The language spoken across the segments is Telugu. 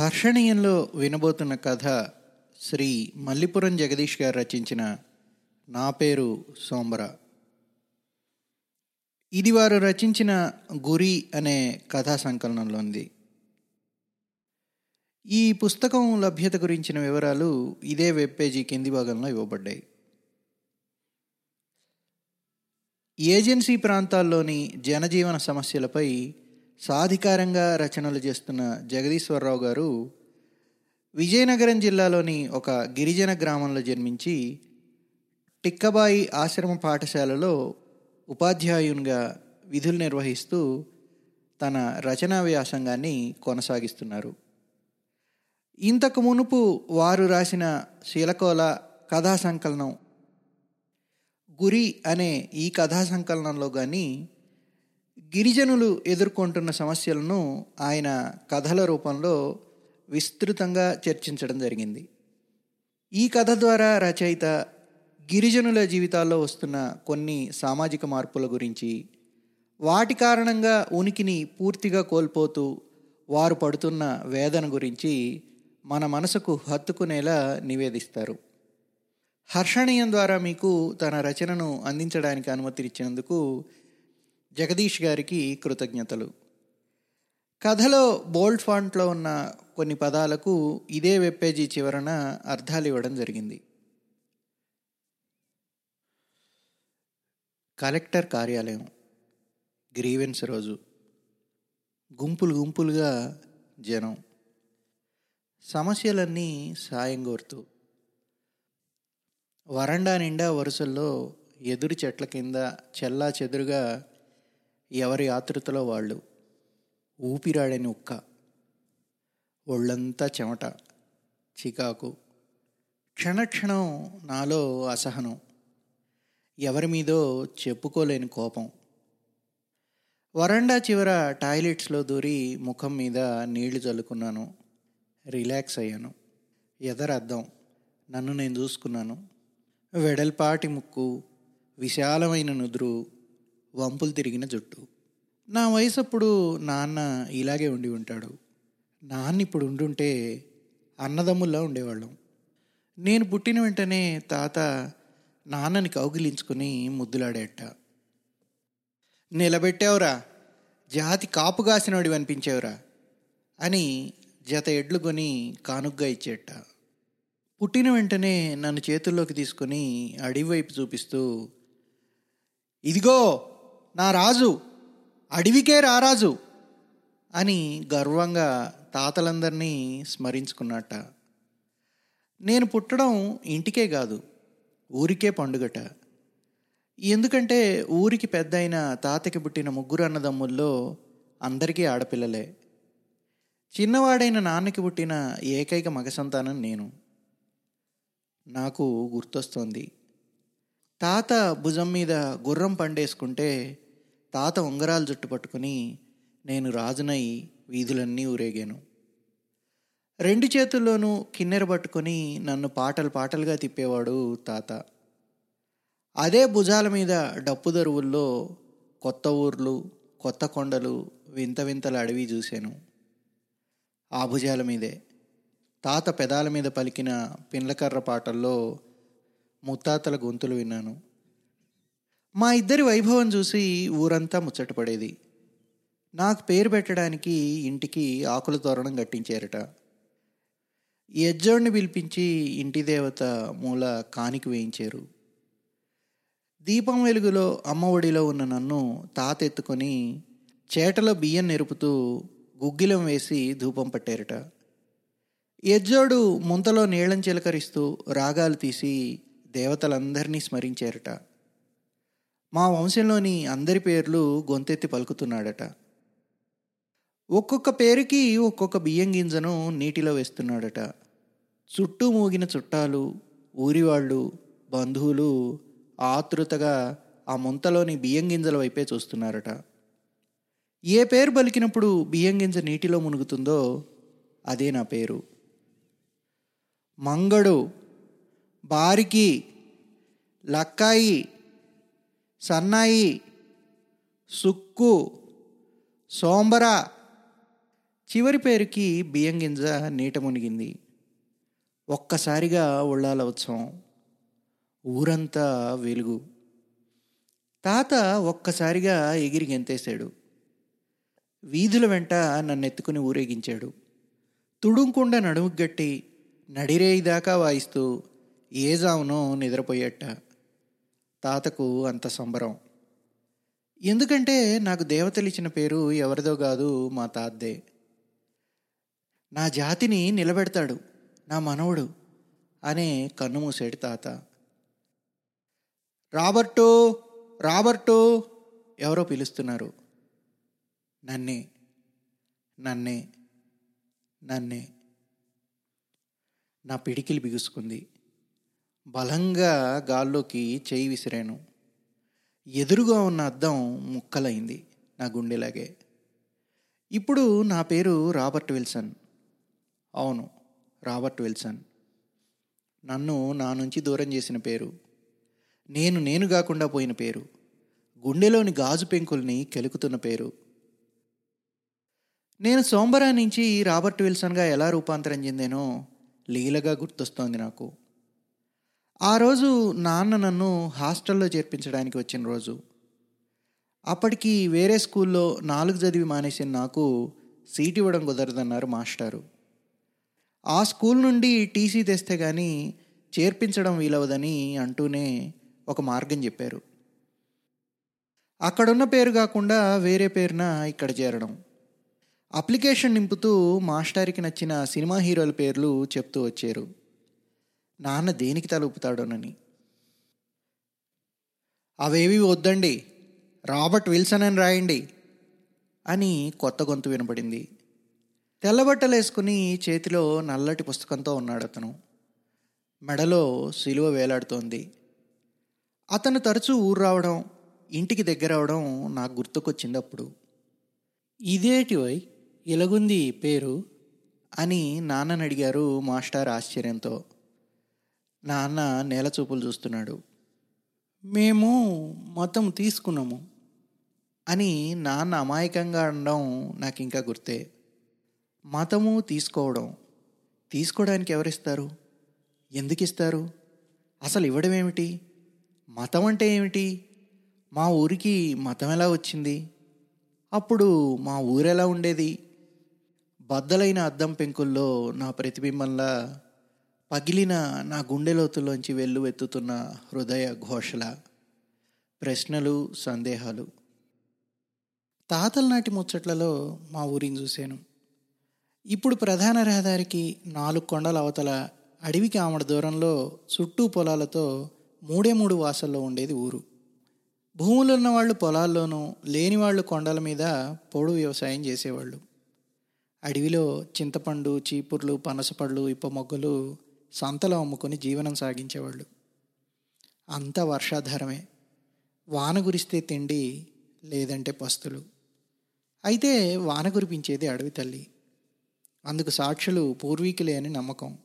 హర్షణీయంలో వినబోతున్న కథ శ్రీ మల్లిపురం జగదీష్ గారు రచించిన నా పేరు సోంబర. ఇది వారు రచించిన గురి అనే కథా సంకలనంలో ఉంది. ఈ పుస్తకం లభ్యత గురించిన వివరాలు ఇదే వెబ్ పేజీ కింది భాగంలో ఇవ్వబడ్డాయి. ఏజెన్సీ ప్రాంతాల్లోని జనజీవన సమస్యలపై సాధికారంగా రచనలు చేస్తున్న జగదీశ్వరరావు గారు విజయనగరం జిల్లాలోని ఒక గిరిజన గ్రామంలో జన్మించి టిక్కబాయి ఆశ్రమ పాఠశాలలో ఉపాధ్యాయునిగా విధులు నిర్వహిస్తూ తన రచనా వ్యాసంగాన్ని కొనసాగిస్తున్నారు. ఇంతకు మునుపు వారు రాసిన శీలకోల కథా సంకలనం గురి అనే ఈ కథా సంకలనంలో కానీ గిరిజనులు ఎదుర్కొంటున్న సమస్యలను ఆయన కథల రూపంలో విస్తృతంగా చర్చించడం జరిగింది. ఈ కథ ద్వారా రచయిత గిరిజనుల జీవితాల్లో వస్తున్న కొన్ని సామాజిక మార్పుల గురించి వాటి కారణంగా ఉనికిని పూర్తిగా కోల్పోతూ వారు పడుతున్న వేదన గురించి మన మనసుకు హత్తుకునేలా నివేదిస్తారు. హర్షణీయం ద్వారా మీకు తన రచనను అందించడానికి అనుమతినిచ్చినందుకు జగదీష్ గారికి కృతజ్ఞతలు. కథలో బోల్డ్ ఫాంట్లో ఉన్న కొన్ని పదాలకు ఇదే వెబ్ పేజీ చివరన అర్థాలు ఇవ్వడం జరిగింది. కలెక్టర్ కార్యాలయం గ్రీవెన్స్ రోజు. గుంపులు గుంపులుగా జనం. సమస్యలన్నీ సాయం కోరుతూ. వరండా నిండా వరుసల్లో ఎదురు చెట్ల కింద చెల్లా చెదురుగా ఎవరి ఆతృతలో వాళ్ళు? ఊపిరాడని ఉక్క. ఒళ్ళంతా చెమట. చికాకు. క్షణక్షణం నాలో అసహనం. ఎవరి మీదో చెప్పుకోలేని కోపం. వరండా చివర టాయిలెట్స్లో దూరి ముఖం మీద నీళ్ళు చల్లుకున్నాను. రిలాక్స్ అయ్యాను. ఎదరద్దం నన్ను నేను చూసుకున్నాను. వెడల్పాటి ముక్కు. విశాలమైన నుదురు. వంపులు తిరిగిన జుట్టు. నా వయసు అప్పుడు నాన్న ఇలాగే ఉండి ఉంటాడు. నాన్న ఇప్పుడు ఉండుంటే అన్నదమ్ముల్లా ఉండేవాళ్ళం. నేను పుట్టిన వెంటనే తాత నాన్నని కౌగిలించుకుని ముద్దులాడేట. నిలబెట్టావురా జాతి కాపు కాసినోడివి అనిపించావురా అని జత ఎడ్లు కొని కానుగ్గా ఇచ్చేట. పుట్టిన వెంటనే నన్ను చేతుల్లోకి తీసుకొని అడవి వైపు చూపిస్తూ ఇదిగో నా రాజు అడవికే రారాజు అని గర్వంగా తాతలందరినీ స్మరించుకున్నట్ట. నేను పుట్టడం ఇంటికే కాదు ఊరికే పండుగట. ఎందుకంటే ఊరికి పెద్ద అయిన తాతకి పుట్టిన ముగ్గురు అన్నదమ్ముల్లో అందరికీ ఆడపిల్లలే. చిన్నవాడైన నాన్నకి పుట్టిన ఏకైక మగ సంతానం నేను. నాకు గుర్తొస్తోంది. తాత భుజం మీద గుర్రం పండేసుకుంటే తాత ఉంగరాలు జుట్టు పట్టుకుని నేను రాజునై వీధులన్నీ ఊరేగాను. రెండు చేతుల్లోనూ కిన్నెర పట్టుకొని నన్ను పాటలు పాటలుగా తిప్పేవాడు తాత. అదే భుజాల మీద డప్పు దరువుల్లో కొత్త ఊర్లు కొత్త కొండలు వింత వింతల అడవి చూశాను. ఆ భుజాల మీదే. తాత పెదాల మీద పలికిన పిన్లకర్ర పాటల్లో ముత్తాతల గొంతులు విన్నాను. మా ఇద్దరి వైభవం చూసి ఊరంతా ముచ్చటపడేది నాకు పేరు పెట్టడానికి ఇంటికి ఆకుల తోరణం కట్టించారట. యజ్జోడిని పిలిపించి ఇంటి దేవత మూల కానికి వేయించారు. దీపం వెలుగులో అమ్మ ఒడిలో ఉన్న నన్ను తాత ఎత్తుకొని చేటలో బియ్యం నెరుపుతూ గుగ్గిలం వేసి ధూపం పట్టారట. యజ్జోడు ముంతలో నీళ్ళం చిలకరిస్తూ రాగాలు తీసి దేవతలందరినీ స్మరించారట. మా వంశంలోని అందరి పేర్లు గొంతెత్తి పలుకుతున్నాడట. ఒక్కొక్క పేరుకి ఒక్కొక్క బియ్యం గింజను నీటిలో వేస్తున్నాడట. చుట్టూ మూగిన చుట్టాలు ఊరివాళ్ళు బంధువులు ఆతృతగా ఆ ముంతలోని బియ్యం గింజల వైపే చూస్తున్నారట. ఏ పేరు పలికినప్పుడు బియ్యం గింజ నీటిలో మునుగుతుందో అదే నా పేరు. మంగడు బారికి లక్కాయి సన్నాయి సుక్కు సోంబర. చివరి పేరుకి బియ్యం గింజ నీట మునిగింది. ఒక్కసారిగా ఉళ్ళాల ఉత్సవం. ఊరంతా వెలుగు. తాత ఒక్కసారిగా ఎగిరి గెంతేశాడు. వీధుల వెంట నన్నెత్తుకుని ఊరేగించాడు. తుడుంకుండా నడుముగట్టి నడిరేయి దాకా వాయిస్తూ ఏజావునో నిద్రపోయేట. తాతకు అంత సంబరం. ఎందుకంటే నాకు దేవతలు ఇచ్చిన పేరు ఎవరిదో కాదు మా తాతదే. నా జాతిని నిలబెడతాడు నా మనవడు అనే కన్ను మూసాడు తాత. రాబర్టు రాబర్టు ఎవరో పిలుస్తున్నారు. నన్నే నన్నే నన్నే. నా పిడికిలు బిగుసుకుంది. బలంగా గాల్లోకి చేయి విసిరాను. ఎదురుగా ఉన్న అద్దం ముక్కలైంది నా గుండెలాగే. ఇప్పుడు నా పేరు రాబర్ట్ విల్సన్. అవును రాబర్ట్ విల్సన్. నన్ను నా నుంచి దూరం చేసిన పేరు. నేను నేను కాకుండా పోయిన పేరు. గుండెలోని గాజు పెంకుల్ని కెలుకుతున్న పేరు. నేను సోంబరా నుంచి రాబర్ట్ విల్సన్గా ఎలా రూపాంతరం చెందానో లీలగా గుర్తొస్తోంది నాకు. ఆ రోజు నాన్న నన్ను హాస్టల్లో చేర్పించడానికి వచ్చిన రోజు. అప్పటికి వేరే స్కూల్లో నాలుగు చదివి మానేసిన నాకు సీట్ ఇవ్వడం కుదరదన్నారు మాస్టారు. ఆ స్కూల్ నుండి టీసీ తెస్తే కానీ చేర్పించడం వీలవదని అంటూనే ఒక మార్గం చెప్పారు. అక్కడున్న పేరు కాకుండా వేరే పేరున ఇక్కడ చేరడం. అప్లికేషన్ నింపుతూ మాస్టారికి నచ్చిన సినిమా హీరోల పేర్లు చెప్తూ వచ్చారు. నాన్న దేనికి తలుపుతాడోనని అవేవి వద్దండి. రాబర్ట్ విల్సన్ అని రాయండి అని కొత్త గొంతు వినపడింది తెల్లబట్టలు వేసుకుని చేతిలో నల్లటి పుస్తకంతో ఉన్నాడు అతను. మెడలో సిలువ వేలాడుతోంది. అతను తరచూ ఊరు రావడం ఇంటికి దగ్గర అవడం నాకు గుర్తుకొచ్చింది అప్పుడు ఇదేటివై ఇలగుంది ఇలాగుంది పేరు? అని నాన్నని అడిగారు మాస్టర్ ఆశ్చర్యంతో. నాన్న నేల చూపులు చూస్తున్నాడు. మేము మొత్తం తీసుకున్నాము అని నాన్న అమాయకంగా అనడం నాకు ఇంకా గుర్తే. మతము తీసుకోవడం. తీసుకోవడానికి ఎవరిస్తారు? ఎందుకు ఇస్తారు అసలు ఇవ్వడం ఏమిటి? మతం అంటే ఏమిటి? మా ఊరికి మతం ఎలా వచ్చింది? అప్పుడు మా ఊరెలా ఉండేది? బద్దలైన అద్దం పెంకుల్లో నా ప్రతిబింబంలా పగిలిన నా గుండె లోతుల్లోంచి వెల్లువెత్తుతున్న హృదయ ఘోషల ప్రశ్నలు సందేహాలు. తాతల నాటి ముచ్చట్లలో మా ఊరిని చూశాను. ఇప్పుడు ప్రధాన రహదారికి నాలుగు కొండల అవతల అడవికి ఆమడ దూరంలో చుట్టూ పొలాలతో మూడే మూడు వాసల్లో ఉండేది ఊరు. భూములు ఉన్నవాళ్ళు పొలాల్లోనూ లేని వాళ్ళు కొండల మీద పొడు వ్యవసాయం చేసేవాళ్ళు. అడవిలో చింతపండు చీపుర్లు పనసపళ్ళు ఇప్ప మొగ్గలు సంతలో అమ్ముకొని జీవనం సాగించేవాళ్ళు. అంత వర్షాధారమే. వాన కురిస్తే తిండి లేదంటే పస్తులు. అయితే వాన కురిపించేది అడవి తల్లి. అందుకు సాక్షులు పూర్వీకులే అని నమ్మకం.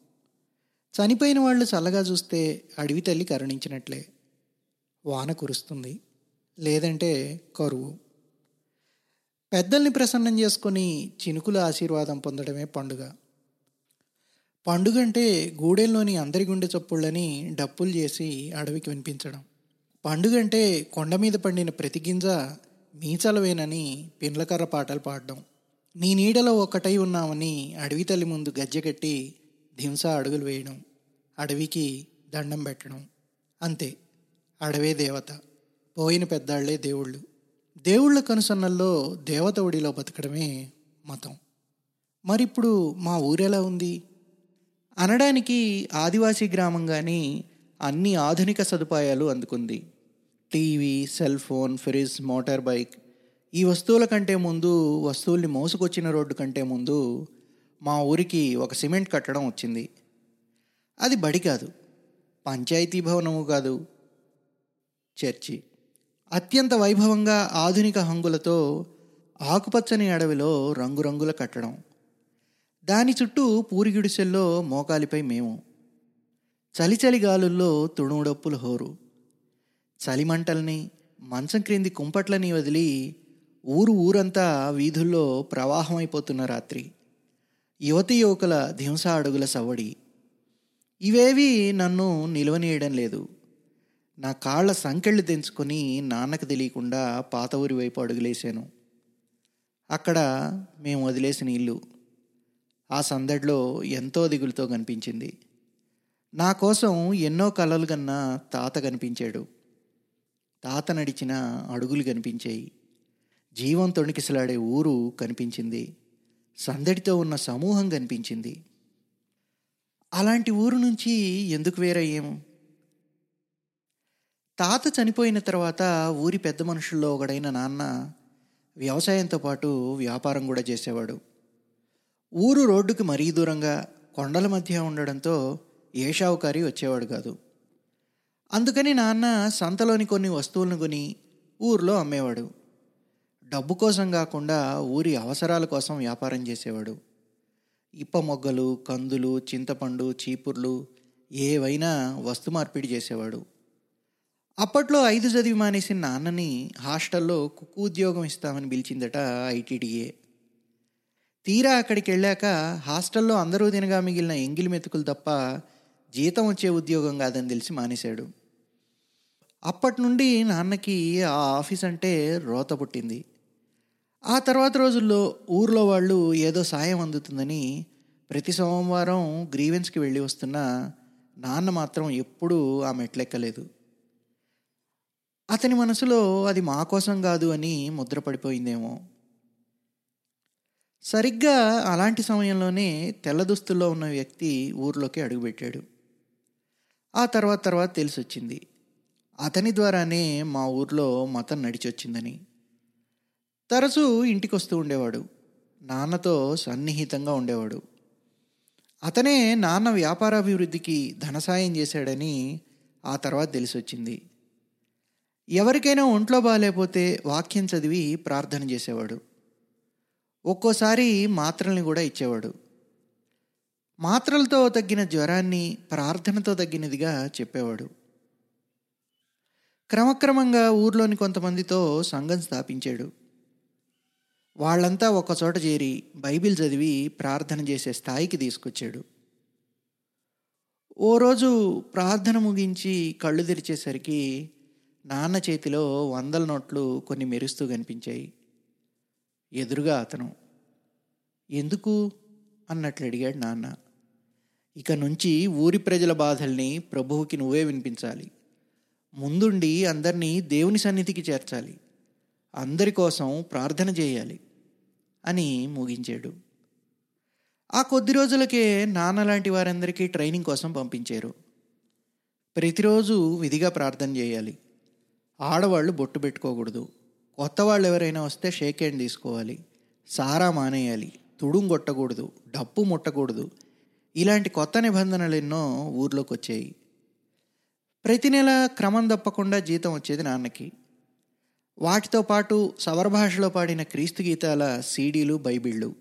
చనిపోయిన వాళ్ళు చల్లగా చూస్తే అడవి తల్లి కరుణించినట్లే. వాన కురుస్తుంది లేదంటే కరువు. పెద్దల్ని ప్రసన్నం చేసుకుని చినుకుల ఆశీర్వాదం పొందడమే పండుగ. పండుగ అంటే గూడెల్లోని అందరి గుండె చప్పుళ్ళని డప్పులు చేసి అడవికి వినిపించడం. పండుగ అంటే కొండ మీద పండిన ప్రతి గింజ మీచలవేనని పిండ్లకర్ర పాటలు పాడడం. నీ నీడలో ఒక్కటై ఉన్నామని అడవి తల్లి ముందు గజ్జె కట్టి అడుగులు వేయడం. అడవికి దండం పెట్టడం. అంతే. అడవే దేవత. పోయిన పెద్దాళ్ళే దేవుళ్ళు. దేవుళ్ళ కనుసన్నల్లో దేవత ఒడిలో బతకడమే మతం. మరిప్పుడు మా ఊరెలా ఉంది? అనడానికి ఆదివాసీ గ్రామంగానే అన్ని ఆధునిక సదుపాయాలు అందుకుంది. TV cell phone fridge motor bike ఈ వస్తువుల కంటే ముందు వస్తువుల్ని మోసుకొచ్చిన రోడ్డు కంటే ముందు మా ఊరికి ఒక సిమెంట్ కట్టడం వచ్చింది. అది బడి కాదు పంచాయతీ భవనము కాదు. చర్చి అత్యంత వైభవంగా ఆధునిక హంగులతో ఆకుపచ్చని అడవిలో రంగురంగుల కట్టడం. దాని చుట్టూ పూరిగిడిసెల్లో మోకాలిపై మేము. చలిచలి గాలుల్లో తుణుడప్పుల హోరు. చలిమంటల్ని మంచం క్రింది కుంపట్లని వదిలి ఊరు ఊరంతా వీధుల్లో ప్రవాహమైపోతున్న రాత్రి. యువతి యువకుల ధింస అడుగుల సవ్వడి. ఇవేవి నన్ను నిలవనీయడం లేదు. నా కాళ్ళ సంకెళ్ళు తెంచుకొని నాన్నకు తెలియకుండా పాత ఊరి వైపు అడుగులేశాను. అక్కడ మేము వదిలేసిన ఇల్లు. ఆ సందడిలో ఎంతో దిగులుతో కనిపించింది. నా కోసం ఎన్నో కలలు కన్నా తాత కనిపించాడు. తాత నడిచిన అడుగులు కనిపించాయి. జీవం తొణికిసలాడే ఊరు కనిపించింది. సందడితో ఉన్న సమూహం కనిపించింది. అలాంటి ఊరు నుంచి ఎందుకు వేరయ్యేము తాత చనిపోయిన తర్వాత ఊరి పెద్ద మనుషుల్లో ఒకడైన నాన్న వ్యవసాయంతో పాటు వ్యాపారం కూడా చేసేవాడు. ఊరు రోడ్డుకి మరీ దూరంగా కొండల మధ్య ఉండడంతో ఏ షావుకారి వచ్చేవాడు కాదు. అందుకని నాన్న సంతలోని కొన్ని వస్తువులను కొని ఊర్లో అమ్మేవాడు. డబ్బు కోసం కాకుండా ఊరి అవసరాల కోసం వ్యాపారం చేసేవాడు. ఇప్ప మొగ్గలు కందులు చింతపండు చీపుర్లు ఏవైనా వస్తు మార్పిడి చేసేవాడు. అప్పట్లో ఐదు చదివి మానేసిన నాన్నని హాస్టల్లో కుక్కు ఉద్యోగం ఇస్తామని పిలిచిందట ఐటీడీఏ. తీరా అక్కడికి వెళ్ళాక హాస్టల్లో అందరూ తినగా మిగిలిన ఎంగిలి మెతుకులు తప్ప జీతం వచ్చే ఉద్యోగం కాదని తెలిసి మానేశాడు. అప్పటి నుండి నాన్నకి ఆ ఆఫీస్ అంటే రోత పుట్టింది. ఆ తర్వాత రోజుల్లో ఊర్లో వాళ్ళు ఏదో సాయం అందుతుందని ప్రతి సోమవారం గ్రీవెన్స్కి వెళ్ళి వస్తున్న నాన్న మాత్రం ఎప్పుడూ ఆ మెట్లెక్కలేదు. అతని మనసులో అది మా కోసం కాదు అని ముద్రపడిపోయిందేమో. సరిగ్గా అలాంటి సమయంలోనే తెల్ల దుస్తుల్లో ఉన్న వ్యక్తి ఊర్లోకి అడుగుపెట్టాడు. ఆ తర్వాత తర్వాత తెలిసొచ్చింది. అతని ద్వారానే మా ఊర్లో మతం నడిచొచ్చిందని. తరచూ ఇంటికి వస్తూ ఉండేవాడు. నాన్నతో సన్నిహితంగా ఉండేవాడు. అతనే నాన్న వ్యాపారాభివృద్ధికి ధనసాయం చేశాడని ఆ తర్వాత తెలిసొచ్చింది. ఎవరికైనా ఒంట్లో బాగాలేకపోతే వాక్యం చదివి ప్రార్థన చేసేవాడు. ఒక్కోసారి మాత్రల్ని కూడా ఇచ్చేవాడు. మాత్రలతో తగ్గిన జ్వరాన్ని ప్రార్థనతో తగ్గినదిగా చెప్పేవాడు. క్రమక్రమంగా ఊర్లోని కొంతమందితో సంఘం స్థాపించాడు. వాళ్ళంతా ఒక్కచోట చేరి బైబిల్ చదివి ప్రార్థన చేసే స్థాయికి తీసుకొచ్చాడు. ఓ రోజు ప్రార్థన ముగించి కళ్ళు తెరిచేసరికి నాన్న చేతిలో వందల నోట్లు కొన్ని మెరుస్తూ కనిపించాయి. ఎదురుగా అతను. ఎందుకు? అన్నట్లు అడిగాడు నాన్న. ఇక నుంచి ఊరి ప్రజల బాధల్ని ప్రభువుకి నువ్వే వినిపించాలి. ముందుండి అందరినీ దేవుని సన్నిధికి చేర్చాలి. అందరి కోసం ప్రార్థన చేయాలి. అని ముగించాడు. ఆ కొద్ది రోజులకే నాన్న లాంటి వారందరికీ ట్రైనింగ్ కోసం పంపించారు. ప్రతిరోజు విధిగా ప్రార్థన చేయాలి. ఆడవాళ్ళు బొట్టు పెట్టుకోకూడదు. కొత్త వాళ్ళు ఎవరైనా వస్తే షేక్ హ్యాండ్ తీసుకోవాలి సారా మానేయాలి తుడుం కొట్టకూడదు డప్పు ముట్టకూడదు. ఇలాంటి కొత్త నిబంధనలు ఎన్నో ఊర్లోకి వచ్చాయి ప్రతి నెల క్రమం తప్పకుండా జీతం వచ్చేది నాన్నకి. వాటితో పాటు సవర భాషలో పాడిన క్రీస్తు గీతాల సీడీలు బైబిళ్ళు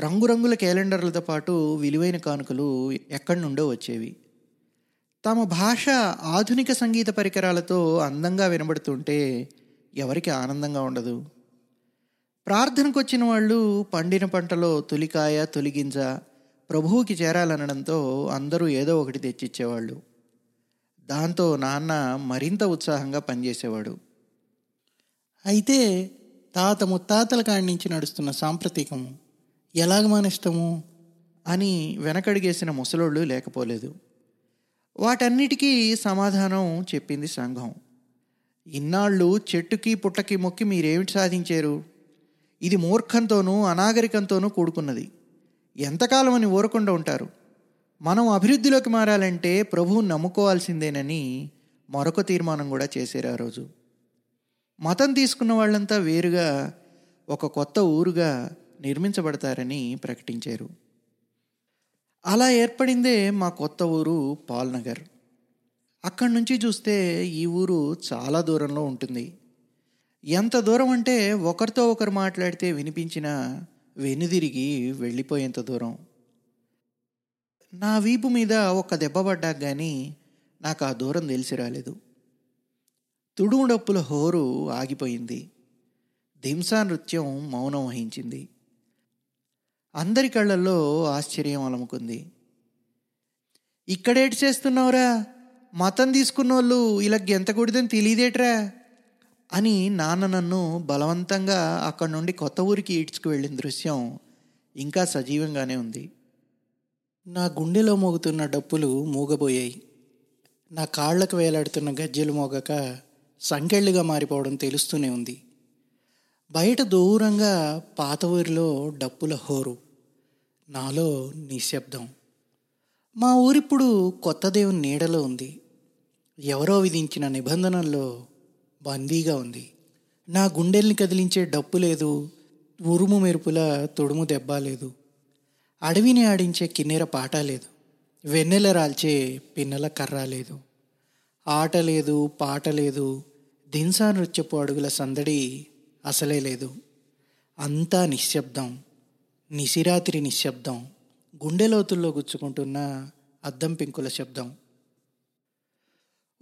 రంగురంగుల క్యాలెండర్లతో పాటు విలువైన కానుకలు ఎక్కడి నుండో వచ్చేవి. తమ భాష ఆధునిక సంగీత పరికరాలతో అందంగా వినబడుతుంటే ఎవరికి ఆనందంగా ఉండదు. ప్రార్థనకు వచ్చిన వాళ్ళు పండిన పంటలో తొలికాయ తొలిగింజ ప్రభువుకి చేరాలనడంతో అందరూ ఏదో ఒకటి తెచ్చిచ్చేవాళ్ళు. దాంతో నాన్న మరింత ఉత్సాహంగా పనిచేసేవాడు. అయితే తాత ముత్తాతల కాడి నుంచి నడుస్తున్న సాంప్రతికం ఎలాగ మానేస్తాము అని వెనకడిగేసిన ముసలోళ్ళు లేకపోలేదు. వాటన్నిటికీ సమాధానం చెప్పింది సంఘం. ఇన్నాళ్ళు చెట్టుకి పుట్టకి మొక్కి మీరేమిటి సాధించారు? ఇది మూర్ఖంతోనూ అనాగరికంతోనూ కూడుకున్నది. ఎంతకాలం అని ఊరకుండా ఉంటారు. మనం అభివృద్ధిలోకి మారాలంటే ప్రభువు నమ్ముకోవాల్సిందేనని మరొక తీర్మానం కూడా చేశారు ఆ రోజు. మతం తీసుకున్న వాళ్ళంతా వేరుగా ఒక కొత్త ఊరుగా నిర్మించబడతారని ప్రకటించారు. అలా ఏర్పడిందే మా కొత్త ఊరు పాల్నగర్. అక్కడి నుంచి చూస్తే ఈ ఊరు చాలా దూరంలో ఉంటుంది. ఎంత దూరం అంటే ఒకరితో ఒకరు మాట్లాడితే వినిపించిన వెనుదిరిగి వెళ్ళిపోయేంత దూరం. నా వీపు మీద ఒక దెబ్బ పడ్డాక కానీ నాకు ఆ దూరం తెలిసి రాలేదు. తుడుముడప్పుల హోరు ఆగిపోయింది. దింసా నృత్యం మౌనం వహించింది. అందరి కళ్ళల్లో ఆశ్చర్యం అలముకుంది. ఇక్కడేటి చేస్తున్నావురా? మతం తీసుకున్న వాళ్ళు ఇలా గెంతకూడదని తెలియదేట్రా అని నాన్న నన్ను బలవంతంగా అక్కడ నుండి కొత్త ఊరికి ఈడ్చుకు వెళ్ళిన దృశ్యం ఇంకా సజీవంగానే ఉంది. నా గుండెలో మోగుతున్న డప్పులు మూగబోయాయి. నా కాళ్ళకు వేలాడుతున్న గజ్జెలు మోగక సంకెళ్ళుగా మారిపోవడం తెలుస్తూనే ఉంది. బయట దూరంగా పాత ఊరిలో డప్పుల హోరు. నాలో నిశ్శబ్దం. మా ఊరిప్పుడు కొత్త దేవుని నీడలో ఉంది. ఎవరో విధించిన నిబంధనల్లో బందీగా ఉంది. నా గుండెల్ని కదిలించే డప్పు లేదు. ఉరుము మెరుపుల తొడుము దెబ్బ లేదు. అడవిని ఆడించే కిన్నెర పాట లేదు. వెన్నెల రాల్చే పిన్నెల కర్ర లేదు. ఆట లేదు పాట లేదు. దిన్సా నృత్యపు అడుగుల సందడి అసలే లేదు. అంతా నిశ్శబ్దం. నిశిరాత్రి నిశ్శబ్దం. గుండెలోతుల్లో గుచ్చుకుంటున్న అద్దం పెంకుల శబ్దం.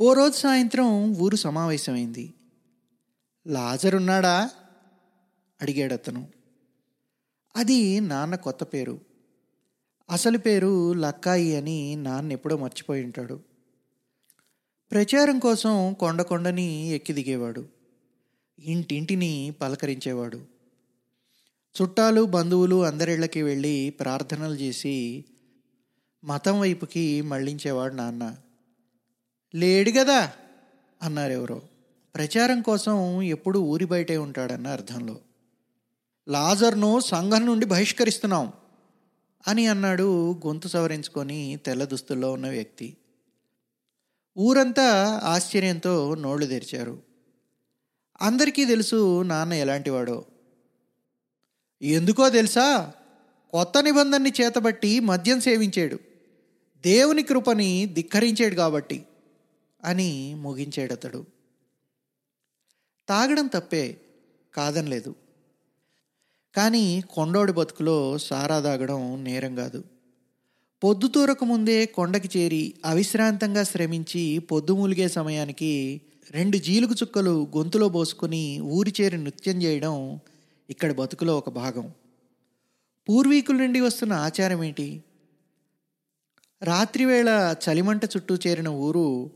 ఓ రోజు సాయంత్రం ఊరు సమావేశమైంది. లాజరున్నాడా అడిగాడు అతను. అది నాన్న కొత్త పేరు. అసలు పేరు లక్కాయి అని నాన్న ఎప్పుడో మర్చిపోయి ఉంటాడు. ప్రచారం కోసం కొండ కొండని ఎక్కి దిగేవాడు. ఇంటింటిని పలకరించేవాడు. చుట్టాలు బంధువులు అందరిళ్ళకి వెళ్ళి ప్రార్థనలు చేసి మతం వైపుకి మళ్ళించేవాడు నాన్న. లేడు కదా అన్నారు ఎవరో. ప్రచారం కోసం ఎప్పుడు ఊరి బయటే ఉంటాడన్న అర్థంలో. లాజర్ను సంఘం నుండి బహిష్కరిస్తున్నాం అని అన్నాడు గొంతు సవరించుకొని తెల్ల దుస్తుల్లో ఉన్న వ్యక్తి. ఊరంతా ఆశ్చర్యంతో నోళ్ళు తెరిచారు. అందరికీ తెలుసు నాన్న ఎలాంటివాడో. ఎందుకో తెలుసా? కొత్త నిబంధనని చేతబట్టి మద్యం సేవించాడు. దేవుని కృపని ధిక్కరించాడు కాబట్టి. అని ముగించాడు అతడు తాగడం తప్పే కాదనలేదు కానీ కొండోడి బతుకులో సారా తాగడం నేరం కాదు. పొద్దుతూరకు ముందే కొండకి చేరి అవిశ్రాంతంగా శ్రమించి పొద్దు మూలిగే సమయానికి రెండు జీలుగు చుక్కలు గొంతులో పోసుకుని ఊరి చేరి నృత్యం చేయడం ఇక్కడి బతుకులో ఒక భాగం. పూర్వీకుల నుండి వస్తున్న ఆచారం ఏంటి రాత్రివేళ చలిమంట చుట్టూ చేరిన ఊరు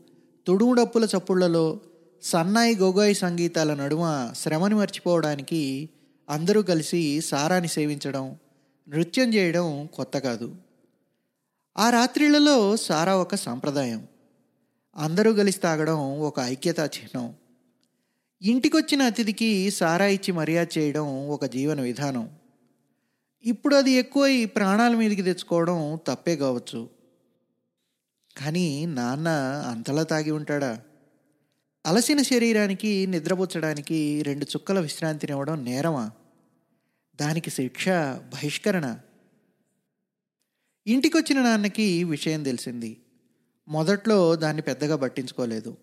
తుడుముడప్పుల చప్పుళ్ళలో సన్నాయి గొగోయి సంగీతాల నడుమ శ్రమని మర్చిపోవడానికి అందరూ కలిసి సారాని సేవించడం నృత్యం చేయడం కొత్త కాదు. ఆ రాత్రిళ్ళలో సారా ఒక సాంప్రదాయం. అందరూ కలిసి తాగడం ఒక ఐక్యతా చిహ్నం. ఇంటికొచ్చిన అతిథికి సారా ఇచ్చి మర్యాద చేయడం ఒక జీవన విధానం. ఇప్పుడు అది ఎక్కువై ప్రాణాల మీదకి తెచ్చుకోవడం తప్పే కావచ్చు. కానీ నాన్న అంతలా తాగి ఉంటాడా? అలసిన శరీరానికి నిద్రపుచ్చడానికి రెండు చుక్కల విశ్రాంతినివ్వడం నేరమా? దానికి శిక్ష బహిష్కరణ. ఇంటికొచ్చిన నాన్నకి విషయం తెలిసింది. మొదట్లో దాన్ని పెద్దగా పట్టించుకోలేదు.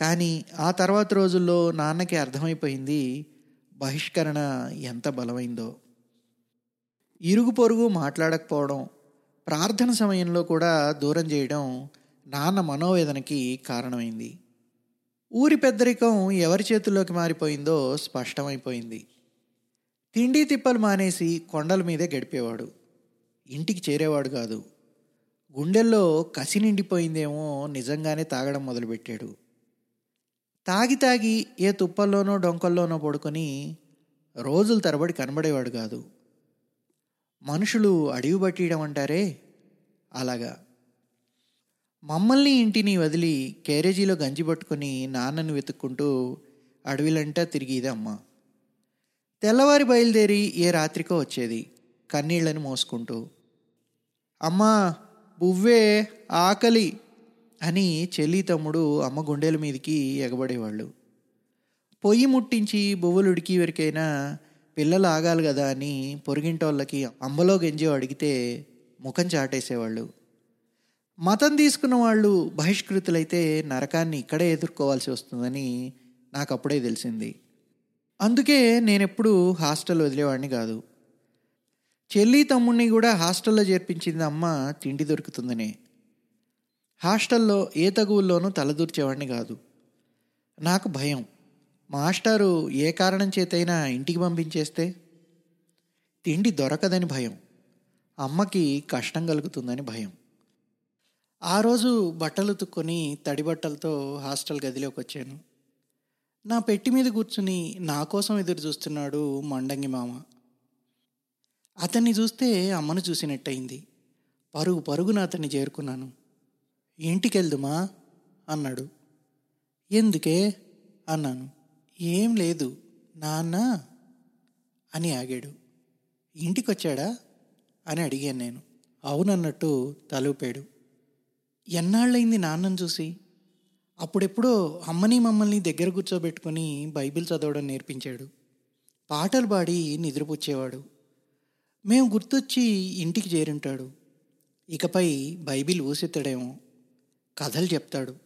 కానీ ఆ తర్వాత రోజుల్లో నాన్నకి అర్థమైపోయింది బహిష్కరణ ఎంత బలమైందో. ఇరుగు పొరుగు మాట్లాడకపోవడం ప్రార్థన సమయంలో కూడా దూరం చేయడం నాన్న మనోవేదనకి కారణమైంది. ఊరి పెద్దరికం ఎవరి చేతుల్లోకి మారిపోయిందో స్పష్టమైపోయింది. తిండి తిప్పలు మానేసి కొండల మీదే గడిపేవాడు. ఇంటికి చేరేవాడు కాదు. గుండెల్లో కసి నిండిపోయిందేమో నిజంగానే తాగడం మొదలుపెట్టాడు. తాగి తాగి ఏ తుప్పల్లోనో డొంకల్లోనో పడుకొని రోజుల తరబడి కనబడేవాడు కాదు. మనుషులు అడివి పట్టియడం అంటారే? అలాగా. మమ్మల్ని ఇంటిని వదిలి క్యారేజీలో గంజి పట్టుకుని నాన్నని వెతుక్కుంటూ అడవిలంటా తిరిగేది అమ్మ. తెల్లవారి బయలుదేరి ఏ రాత్రికో వచ్చేది కన్నీళ్ళని మోసుకుంటూ. అమ్మా బువ్వే ఆకలి అని చెల్లి తమ్ముడు అమ్మ గుండెల మీదకి ఎగబడేవాళ్ళు. పొయ్యి ముట్టించి బువ్వలు ఉడికి వరకైనా పిల్లలు ఆగాలి కదా అని పొరిగింటోళ్ళకి అంబలో గెంజో అడిగితే ముఖం చాటేసేవాళ్ళు. మతం తీసుకున్న వాళ్ళు బహిష్కృతులైతే నరకాన్ని ఇక్కడే ఎదుర్కోవాల్సి వస్తుందని నాకు అప్పుడే తెలిసింది. అందుకే నేనెప్పుడు హాస్టల్ వదిలేవాడిని కాదు. చెల్లి తమ్ముడిని కూడా హాస్టల్లో చేర్పించింది అమ్మ తిండి దొరుకుతుందనే. హాస్టల్లో ఏ తగువుల్లోనూ తలదూర్చేవాడిని కాదు. నాకు భయం. మాస్టారు ఏ కారణం చేతైనా ఇంటికి పంపించేస్తే? తిండి దొరకదని భయం. అమ్మకి కష్టం కలుగుతుందని భయం. ఆ రోజు బట్టలు తుక్కొని తడి బట్టలతో హాస్టల్ గదిలోకి వచ్చాను. నా పెట్టి మీద కూర్చుని నా కోసం ఎదురు చూస్తున్నాడు మండంగి మామ. అతన్ని చూస్తే అమ్మను చూసినట్టయింది. పరుగు పరుగున అతన్ని చేరుకున్నాను. ఇంటికెళ్దుమా? అన్నాడు. ఎందుకే? అన్నాను. ఏం లేదు నాన్న అని ఆగాడు. ఇంటికి వచ్చాడా అని అడిగాను నేను. అవునన్నట్టు తలూపాడు. ఎన్నాళ్ళైంది నాన్నను చూసి? అప్పుడెప్పుడో అమ్మని మమ్మల్ని దగ్గర కూర్చోబెట్టుకుని బైబిల్ చదవడం నేర్పించాడు. పాటలు పాడి నిద్రపుచ్చేవాడు. మేము గుర్తొచ్చి ఇంటికి చేరుంటాడు. ఇకపై బైబిల్ ఊసెత్తడేమో. కథలు చెప్తాడు.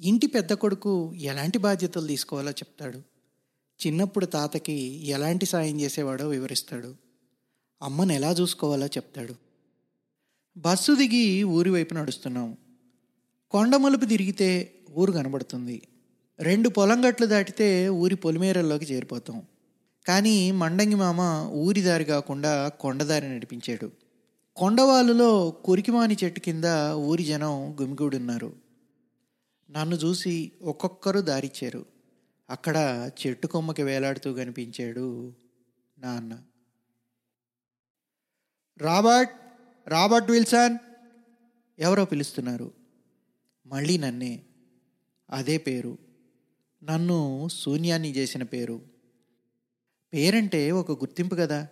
ఇంటి పెద్ద కొడుకు ఎలాంటి బాధ్యతలు తీసుకోవాలో చెప్తాడు. చిన్నప్పుడు తాతకి ఎలాంటి సాయం చేసేవాడో వివరిస్తాడు. అమ్మను ఎలా చూసుకోవాలో చెప్తాడు. బస్సు దిగి ఊరి వైపు నడుస్తున్నాం. కొండ మలుపు తిరిగితే ఊరు కనబడుతుంది. రెండు పొలం గట్లు దాటితే ఊరి పొలిమేరల్లోకి చేరిపోతాం. కానీ మండంగి మామ ఊరి దారి కాకుండా కొండదారి నడిపించాడు. కొండవాలులో కొరికిమాని చెట్టు కింద ఊరి జనం గుమిగూడున్నారు. నన్ను చూసి ఒక్కొక్కరు దారిచ్చారు. అక్కడ చెట్టు కొమ్మకి వేలాడుతూ కనిపించాడు నాన్న. రాబర్ట్ రాబర్ట్ విల్సన్ ఎవరో పిలుస్తున్నారు. మళ్ళీ నన్నే. అదే పేరు. నన్ను శూన్యాన్ని చేసిన పేరు. పేరంటే ఒక గుర్తింపు కదా.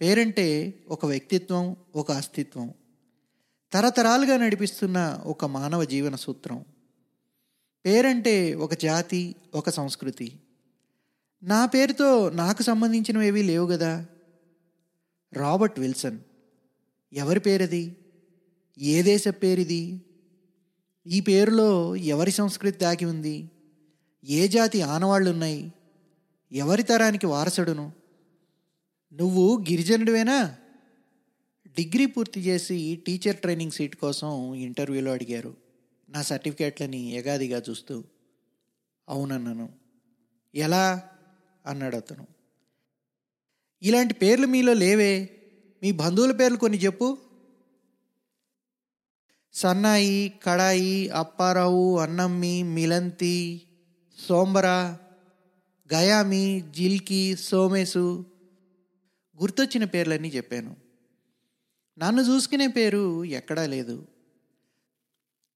పేరంటే ఒక వ్యక్తిత్వం ఒక అస్తిత్వం. తరతరాలుగా నడిపిస్తున్న ఒక మానవ జీవన సూత్రం. పేరంటే ఒక జాతి ఒక సంస్కృతి. నా పేరుతో నాకు సంబంధించినవి ఏవీ లేవు కదా రాబర్ట్ విల్సన్. ఎవరి పేరది? ఏ దేశ పేరిది? ఈ పేరులో ఎవరి సంస్కృతి దాగి ఉంది? ఏ జాతి ఆనవాళ్ళున్నాయి? ఎవరి తరానికి వారసుడును? నువ్వు గిరిజనుడివేనా? డిగ్రీ పూర్తి చేసి టీచర్ ట్రైనింగ్ సీట్ కోసం ఇంటర్వ్యూలో అడిగారు. నా సర్టిఫికేట్లని ఎగాదిగా చూస్తూ అవునన్నాను. ఎలా? అన్నాడు అతను. ఇలాంటి పేర్లు మీలో లేవే. మీ బంధువుల పేర్లు కొన్ని చెప్పు. సన్నాయి కడాయి అప్పారావు అన్నమ్మి మిలంతి సోంబర గయామి జిల్కి సోమేసు గుర్తొచ్చిన పేర్లన్నీ చెప్పాను. నన్ను చూసుకునే పేరు ఎక్కడా లేదు.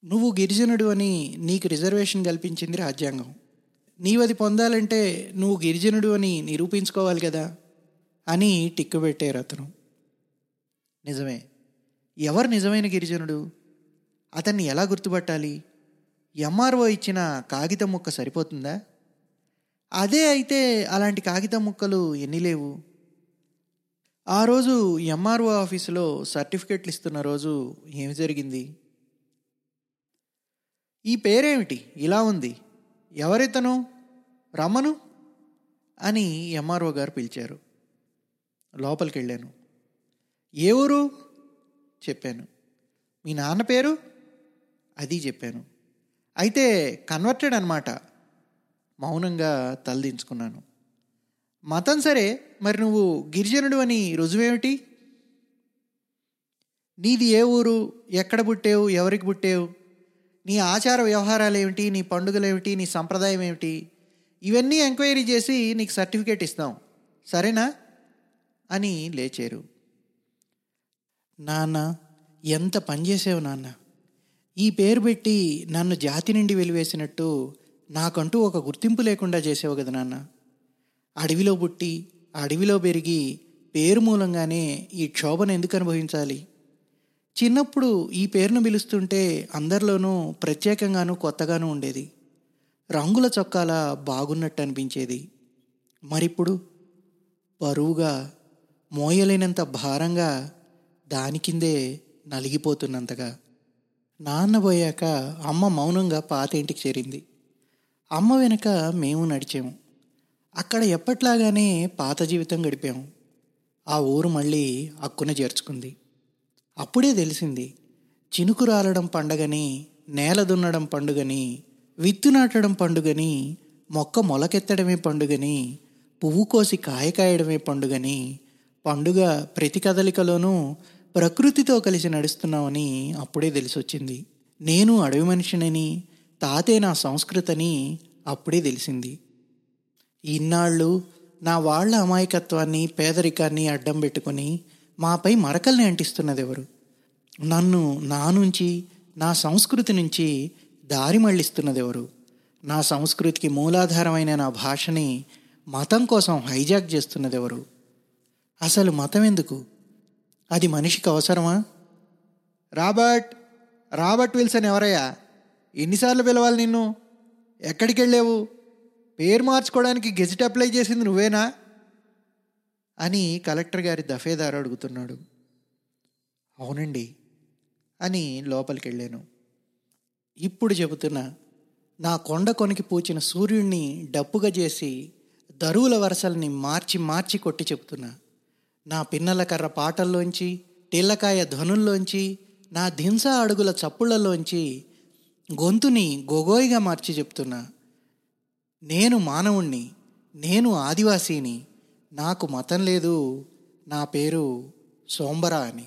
నువ్వు గిరిజనుడు అని నీకు రిజర్వేషన్ కల్పించింది రాజ్యాంగం. నీవది పొందాలంటే నువ్వు గిరిజనుడు అని నిరూపించుకోవాలి కదా అని టిక్కు పెట్టారు అతను. నిజమే. ఎవరు నిజమైన గిరిజనుడు? అతన్ని ఎలా గుర్తుపట్టాలి? ఎంఆర్ఓ ఇచ్చిన కాగితం ముక్క సరిపోతుందా? అదే అయితే అలాంటి కాగితం ముక్కలు ఎన్ని లేవు? ఆ రోజు ఎంఆర్ఓ ఆఫీసులో సర్టిఫికెట్లు ఇస్తున్న రోజు ఏమి జరిగింది? ఈ పేరేమిటి? ఇలా ఉంది. ఎవరితను? రమ్మను అని ఎంఆర్ఓ గారు పిలిచారు. లోపలికి వెళ్ళాను ఏ ఊరు? చెప్పాను. మీ నాన్న పేరు? అది చెప్పాను. అయితే కన్వర్టెడ్ అనమాట మౌనంగా తలదించుకున్నాను. మతం సరే మరి నువ్వు గిరిజనుడు అని రుజువేమిటి? నీది ఏ ఊరు? ఎక్కడ పుట్టేవు? ఎవరికి పుట్టేవు? నీ ఆచార వ్యవహారాలు ఏమిటి? నీ పండుగలు ఏమిటి? నీ సంప్రదాయం ఏమిటి? ఇవన్నీ ఎంక్వైరీ చేసి నీకు సర్టిఫికేట్ ఇస్తాం. సరేనా? అని లేచారు. నాన్న ఎంత పనిచేసావు నాన్న. ఈ పేరు పెట్టి నన్ను జాతి నుండి వెలివేసినట్టు నాకంటూ ఒక గుర్తింపు లేకుండా చేసావు కదా నాన్న. అడవిలో పుట్టి అడవిలో పెరిగి పేరు మూలంగానే ఈ క్షోభను ఎందుకు అనుభవించాలి? చిన్నప్పుడు ఈ పేరును పిలుస్తుంటే అందరిలోనూ ప్రత్యేకంగాను కొత్తగాను ఉండేది. రంగుల చొక్కాల బాగున్నట్టు అనిపించేది. మరిప్పుడు బరువుగా మోయలేనంత భారంగా దాని కిందే నలిగిపోతున్నంతగా. నాన్న పోయాక అమ్మ మౌనంగా పాత ఇంటికి చేరింది. అమ్మ వెనుక మేము నడిచాము. అక్కడ ఎప్పట్లాగానే పాత జీవితం గడిపాము. ఆ ఊరు మళ్ళీ అక్కున చేర్చుకుంది. అప్పుడే తెలిసింది చినుకు రాలడం పండగని నేల దున్నడం పండుగని విత్తు నాటడం పండుగని మొక్క మొలకెత్తడమే పండుగని పువ్వు కోసి కాయ కాయడమే పండుగని పండుగ ప్రతి కదలికలోనూ ప్రకృతితో కలిసి నడుస్తున్నామని అప్పుడే తెలిసొచ్చింది. నేను అడవి మనిషినని తాతే నా సంస్కృతని అప్పుడే తెలిసింది. ఇన్నాళ్ళు నా వాళ్ళ అమాయకత్వాన్ని పేదరికాన్ని అడ్డం పెట్టుకొని మాపై మరకల్ని అంటిస్తున్నది ఎవరు నన్ను నా నుంచి నా సంస్కృతి నుంచి దారి మళ్ళిస్తున్నది ఎవరు నా సంస్కృతికి మూలాధారమైన నా భాషని మతం కోసం హైజాక్ చేస్తున్నది ఎవరు అసలు మతం ఎందుకు అది మనిషికి అవసరమా? రాబర్ట్ రాబర్ట్ విల్సన్ ఎవరయ్యా? ఎన్నిసార్లు పిలవాలి నిన్ను? ఎక్కడికి వెళ్ళావు పేరు మార్చుకోవడానికి గెజిట్ అప్లై చేసింది నువ్వేనా? అని కలెక్టర్ గారి దఫేదారు అడుగుతున్నాడు. అవునండి అని లోపలికి వెళ్ళాను ఇప్పుడు చెబుతున్నా నా కొండ కొనికి పూచిన సూర్యుడిని డప్పుగా చేసి దరువుల వరసల్ని మార్చి మార్చి కొట్టి చెప్తున్నా నా పిన్నల కర్ర పాటల్లోంచి టిల్లకాయ ధ్వనుల్లోంచి నా దింస అడుగుల చప్పుళ్ళలోంచి గొంతుని గొగోయిగా మార్చి చెప్తున్నా నేను మానవుణ్ణి నేను ఆదివాసీని నాకు మతం లేదు నా పేరు సోంబరా అని.